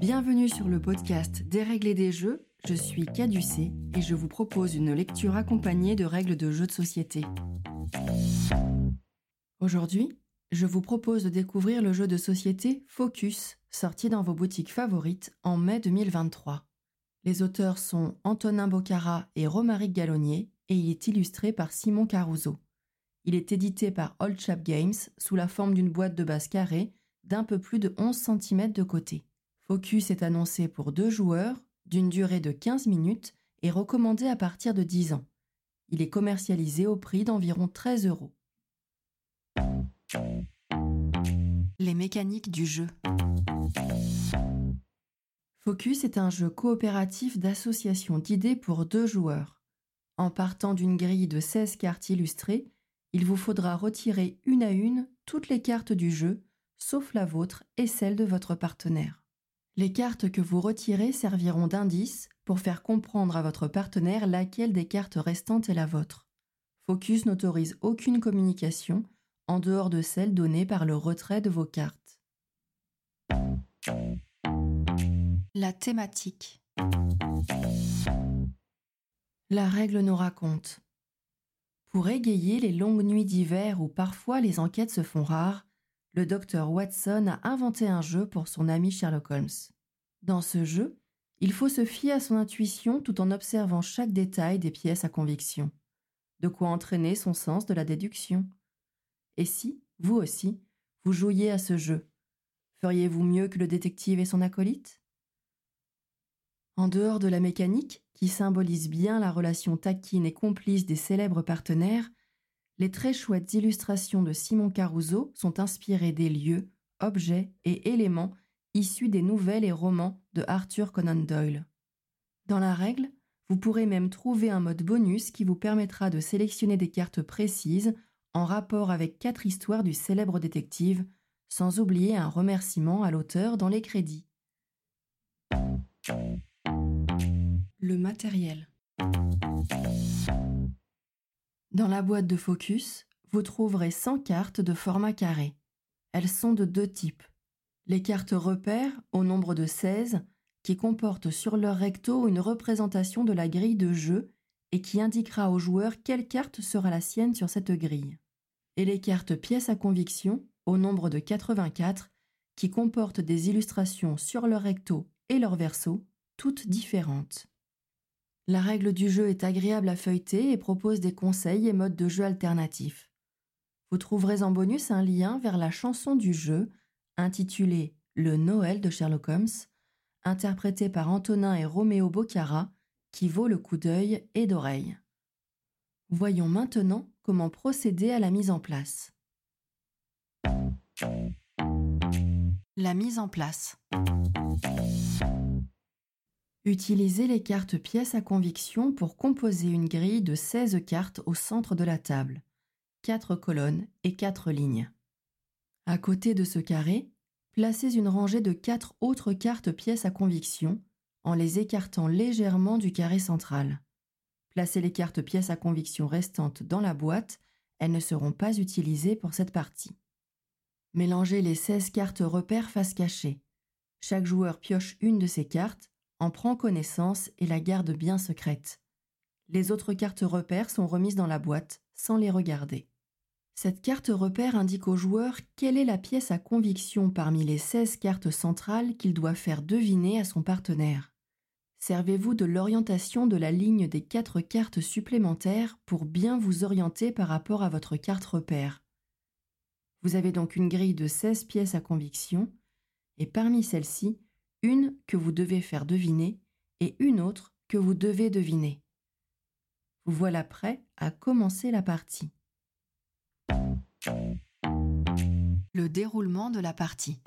Bienvenue sur le podcast et des jeux. Je suis Caducé et je vous propose une lecture accompagnée de règles de jeux de société. Aujourd'hui, je vous propose de découvrir le jeu de société Focus, sorti dans vos boutiques favorites en mai 2023. Les auteurs sont Antonin Bocara et Romaric Gallonnier et il est illustré par Simon Caruso. Il est édité par Old Chap Games sous la forme d'une boîte de base carrée d'un peu plus de 11 cm de côté. Focus est annoncé pour deux joueurs, d'une durée de 15 minutes et recommandé à partir de 10 ans. Il est commercialisé au prix d'environ 13 euros. Les mécaniques du jeu. Focus est un jeu coopératif d'association d'idées pour deux joueurs. En partant d'une grille de 16 cartes illustrées, il vous faudra retirer une à une toutes les cartes du jeu, sauf la vôtre et celle de votre partenaire. Les cartes que vous retirez serviront d'indice pour faire comprendre à votre partenaire laquelle des cartes restantes est la vôtre. Focus n'autorise aucune communication en dehors de celle donnée par le retrait de vos cartes. La thématique. La règle nous raconte. Pour égayer les longues nuits d'hiver où parfois les enquêtes se font rares, le docteur Watson a inventé un jeu pour son ami Sherlock Holmes. Dans ce jeu, il faut se fier à son intuition tout en observant chaque détail des pièces à conviction. De quoi entraîner son sens de la déduction. Et si, vous aussi, vous jouiez à ce jeu, feriez-vous mieux que le détective et son acolyte? En dehors de la mécanique, qui symbolise bien la relation taquine et complice des célèbres partenaires, les très chouettes illustrations de Simon Caruso sont inspirées des lieux, objets et éléments issus des nouvelles et romans de Arthur Conan Doyle. Dans la règle, vous pourrez même trouver un mode bonus qui vous permettra de sélectionner des cartes précises en rapport avec quatre histoires du célèbre détective, sans oublier un remerciement à l'auteur dans les crédits. Le matériel. Dans la boîte de focus, vous trouverez 100 cartes de format carré. Elles sont de deux types. Les cartes repères, au nombre de 16, qui comportent sur leur recto une représentation de la grille de jeu et qui indiquera au joueur quelle carte sera la sienne sur cette grille. Et les cartes pièces à conviction, au nombre de 84, qui comportent des illustrations sur leur recto et leur verso, toutes différentes. La règle du jeu est agréable à feuilleter et propose des conseils et modes de jeu alternatifs. Vous trouverez en bonus un lien vers la chanson du jeu, intitulée Le Noël de Sherlock Holmes, interprétée par Antonin et Roméo Bocara, qui vaut le coup d'œil et d'oreille. Voyons maintenant comment procéder à la mise en place. La mise en place. Utilisez les cartes pièces à conviction pour composer une grille de 16 cartes au centre de la table, 4 colonnes et 4 lignes. À côté de ce carré, placez une rangée de 4 autres cartes pièces à conviction en les écartant légèrement du carré central. Placez les cartes pièces à conviction restantes dans la boîte, elles ne seront pas utilisées pour cette partie. Mélangez les 16 cartes repères face cachée. Chaque joueur pioche une de ces cartes en prend connaissance et la garde bien secrète. Les autres cartes repères sont remises dans la boîte sans les regarder. Cette carte repère indique au joueur quelle est la pièce à conviction parmi les 16 cartes centrales qu'il doit faire deviner à son partenaire. Servez-vous de l'orientation de la ligne des quatre cartes supplémentaires pour bien vous orienter par rapport à votre carte repère. Vous avez donc une grille de 16 pièces à conviction, et parmi celles-ci, une que vous devez faire deviner et une autre que vous devez deviner. Vous voilà prêt à commencer la partie. Le déroulement de la partie.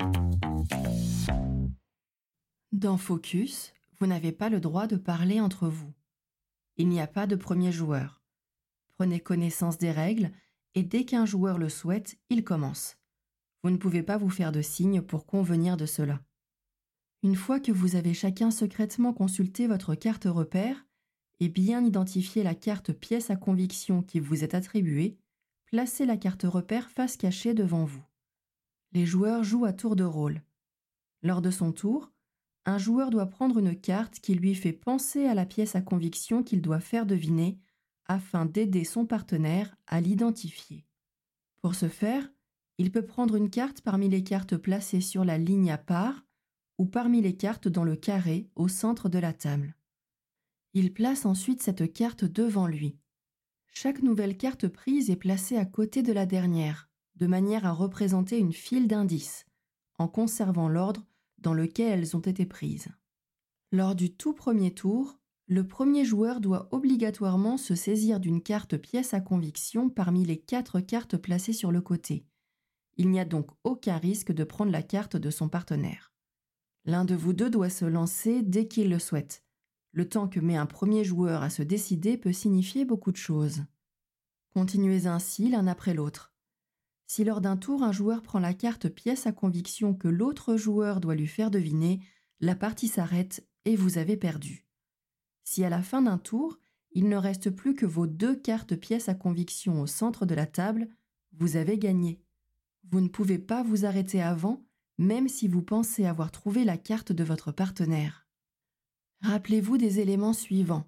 Dans Focus, vous n'avez pas le droit de parler entre vous. Il n'y a pas de premier joueur. Prenez connaissance des règles et dès qu'un joueur le souhaite, il commence. Vous ne pouvez pas vous faire de signes pour convenir de cela. Une fois que vous avez chacun secrètement consulté votre carte repère et bien identifié la carte pièce à conviction qui vous est attribuée, placez la carte repère face cachée devant vous. Les joueurs jouent à tour de rôle. Lors de son tour, un joueur doit prendre une carte qui lui fait penser à la pièce à conviction qu'il doit faire deviner afin d'aider son partenaire à l'identifier. Pour ce faire, il peut prendre une carte parmi les cartes placées sur la ligne à part ou parmi les cartes dans le carré au centre de la table. Il place ensuite cette carte devant lui. Chaque nouvelle carte prise est placée à côté de la dernière, de manière à représenter une file d'indices, en conservant l'ordre dans lequel elles ont été prises. Lors du tout premier tour, le premier joueur doit obligatoirement se saisir d'une carte pièce à conviction parmi les quatre cartes placées sur le côté. Il n'y a donc aucun risque de prendre la carte de son partenaire. L'un de vous deux doit se lancer dès qu'il le souhaite. Le temps que met un premier joueur à se décider peut signifier beaucoup de choses. Continuez ainsi l'un après l'autre. Si lors d'un tour un joueur prend la carte pièce à conviction que l'autre joueur doit lui faire deviner, la partie s'arrête et vous avez perdu. Si à la fin d'un tour, il ne reste plus que vos deux cartes pièces à conviction au centre de la table, vous avez gagné. Vous ne pouvez pas vous arrêter avant même si vous pensez avoir trouvé la carte de votre partenaire. Rappelez-vous des éléments suivants.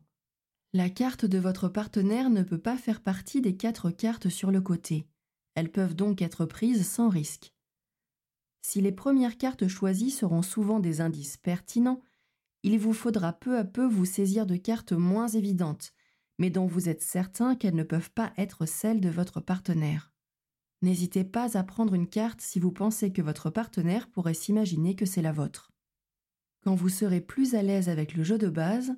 La carte de votre partenaire ne peut pas faire partie des quatre cartes sur le côté. Elles peuvent donc être prises sans risque. Si les premières cartes choisies seront souvent des indices pertinents, il vous faudra peu à peu vous saisir de cartes moins évidentes, mais dont vous êtes certain qu'elles ne peuvent pas être celles de votre partenaire. N'hésitez pas à prendre une carte si vous pensez que votre partenaire pourrait s'imaginer que c'est la vôtre. Quand vous serez plus à l'aise avec le jeu de base,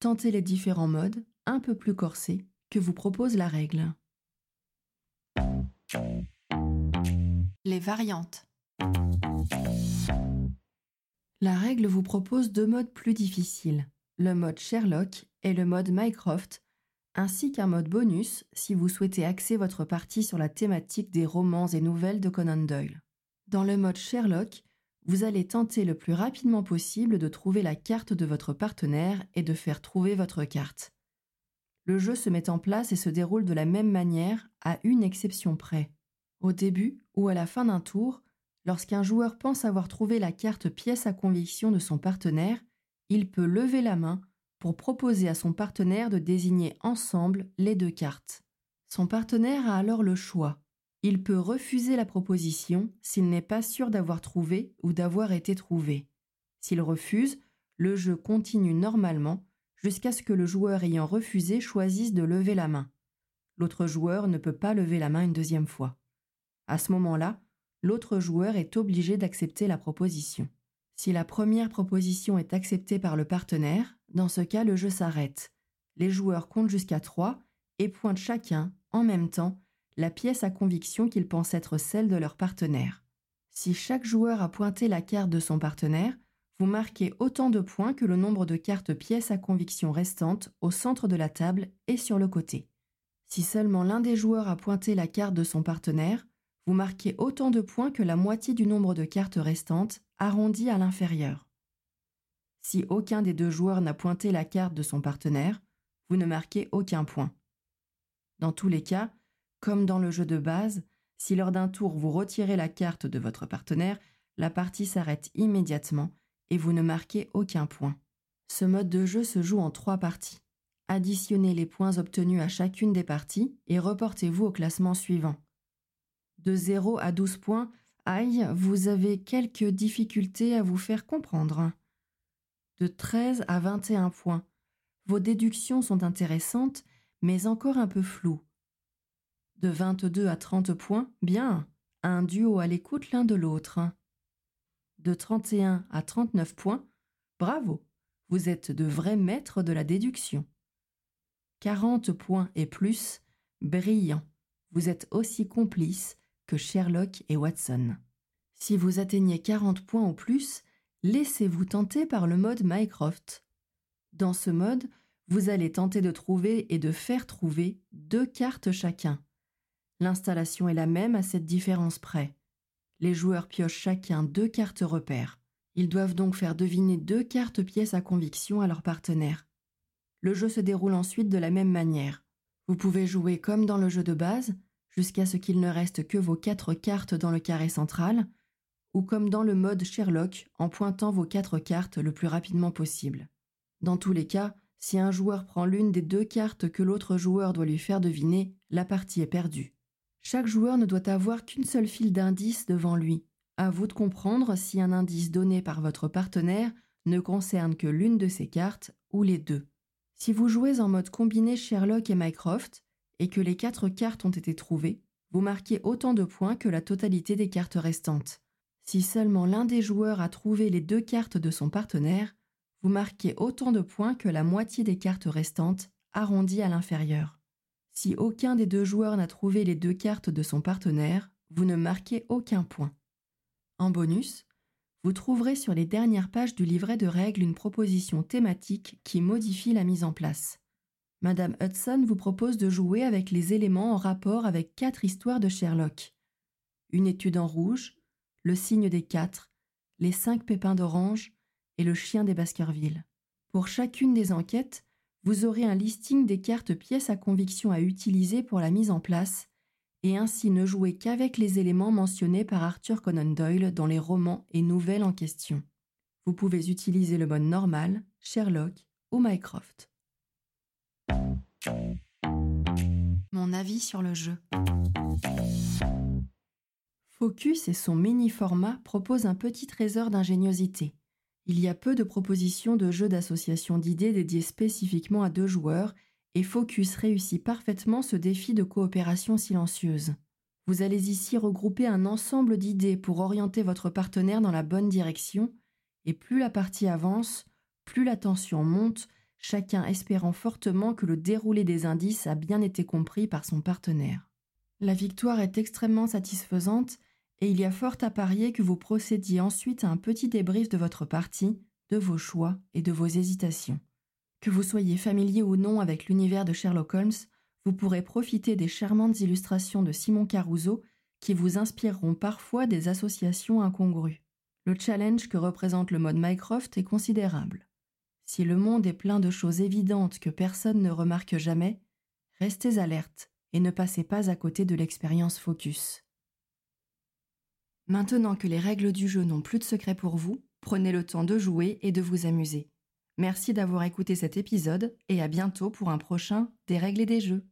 tentez les différents modes, un peu plus corsés, que vous propose la règle. Les variantes. La règle vous propose deux modes plus difficiles, le mode Sherlock et le mode Mycroft, ainsi qu'un mode bonus si vous souhaitez axer votre partie sur la thématique des romans et nouvelles de Conan Doyle. Dans le mode Sherlock, vous allez tenter le plus rapidement possible de trouver la carte de votre partenaire et de faire trouver votre carte. Le jeu se met en place et se déroule de la même manière, à une exception près. Au début ou à la fin d'un tour, lorsqu'un joueur pense avoir trouvé la carte pièce à conviction de son partenaire, il peut lever la main proposer à son partenaire de désigner ensemble les deux cartes. Son partenaire a alors le choix. Il peut refuser la proposition s'il n'est pas sûr d'avoir trouvé ou d'avoir été trouvé. S'il refuse, le jeu continue normalement jusqu'à ce que le joueur ayant refusé choisisse de lever la main. L'autre joueur ne peut pas lever la main une deuxième fois. À ce moment-là, l'autre joueur est obligé d'accepter la proposition. Si la première proposition est acceptée par le partenaire, dans ce cas le jeu s'arrête. Les joueurs comptent jusqu'à 3 et pointent chacun, en même temps, la pièce à conviction qu'ils pensent être celle de leur partenaire. Si chaque joueur a pointé la carte de son partenaire, vous marquez autant de points que le nombre de cartes pièces à conviction restantes au centre de la table et sur le côté. Si seulement l'un des joueurs a pointé la carte de son partenaire, vous marquez autant de points que la moitié du nombre de cartes restantes arrondi à l'inférieur. Si aucun des deux joueurs n'a pointé la carte de son partenaire, vous ne marquez aucun point. Dans tous les cas, comme dans le jeu de base, si lors d'un tour vous retirez la carte de votre partenaire, la partie s'arrête immédiatement et vous ne marquez aucun point. Ce mode de jeu se joue en trois parties. Additionnez les points obtenus à chacune des parties et reportez-vous au classement suivant. De 0 à 12 points, Aïe, vous avez quelques difficultés à vous faire comprendre. De 13 à 21 points. Vos déductions sont intéressantes, mais encore un peu floues. De 22 à 30 points, bien, un duo à l'écoute l'un de l'autre. De 31 à 39 points, bravo, vous êtes de vrais maîtres de la déduction. 40 points et plus, brillant, vous êtes aussi complices que Sherlock et Watson. Si vous atteignez 40 points ou plus, laissez-vous tenter par le mode Mycroft. Dans ce mode, vous allez tenter de trouver et de faire trouver deux cartes chacun. L'installation est la même à cette différence près. Les joueurs piochent chacun deux cartes repères. Ils doivent donc faire deviner deux cartes pièces à conviction à leur partenaire. Le jeu se déroule ensuite de la même manière. Vous pouvez jouer comme dans le jeu de base, jusqu'à ce qu'il ne reste que vos quatre cartes dans le carré central, ou comme dans le mode Sherlock en pointant vos quatre cartes le plus rapidement possible. Dans tous les cas, si un joueur prend l'une des deux cartes que l'autre joueur doit lui faire deviner, la partie est perdue. Chaque joueur ne doit avoir qu'une seule file d'indices devant lui. À vous de comprendre si un indice donné par votre partenaire ne concerne que l'une de ces cartes ou les deux. Si vous jouez en mode combiné Sherlock et Mycroft et que les quatre cartes ont été trouvées, vous marquez autant de points que la totalité des cartes restantes. Si seulement l'un des joueurs a trouvé les deux cartes de son partenaire, vous marquez autant de points que la moitié des cartes restantes, arrondies à l'inférieur. Si aucun des deux joueurs n'a trouvé les deux cartes de son partenaire, vous ne marquez aucun point. En bonus, vous trouverez sur les dernières pages du livret de règles une proposition thématique qui modifie la mise en place. Madame Hudson vous propose de jouer avec les éléments en rapport avec quatre histoires de Sherlock. Une étude en rouge, le signe des quatre, les cinq pépins d'orange et le chien des Baskerville. Pour chacune des enquêtes, vous aurez un listing des cartes pièces à conviction à utiliser pour la mise en place et ainsi ne jouer qu'avec les éléments mentionnés par Arthur Conan Doyle dans les romans et nouvelles en question. Vous pouvez utiliser le mode normal, Sherlock ou Mycroft. Mon avis sur le jeu. Focus et son mini-format proposent un petit trésor d'ingéniosité. Il y a peu de propositions de jeux d'association d'idées dédiés spécifiquement à deux joueurs, et Focus réussit parfaitement ce défi de coopération silencieuse. Vous allez ici regrouper un ensemble d'idées pour orienter votre partenaire dans la bonne direction, et plus la partie avance, plus la tension monte, chacun espérant fortement que le déroulé des indices a bien été compris par son partenaire. La victoire est extrêmement satisfaisante et il y a fort à parier que vous procédiez ensuite à un petit débrief de votre partie, de vos choix et de vos hésitations. Que vous soyez familier ou non avec l'univers de Sherlock Holmes, vous pourrez profiter des charmantes illustrations de Simon Caruso qui vous inspireront parfois des associations incongrues. Le challenge que représente le mode Mycroft est considérable. Si le monde est plein de choses évidentes que personne ne remarque jamais, restez alerte et ne passez pas à côté de l'expérience Focus. Maintenant que les règles du jeu n'ont plus de secret pour vous, prenez le temps de jouer et de vous amuser. Merci d'avoir écouté cet épisode et à bientôt pour un prochain Des règles et des jeux.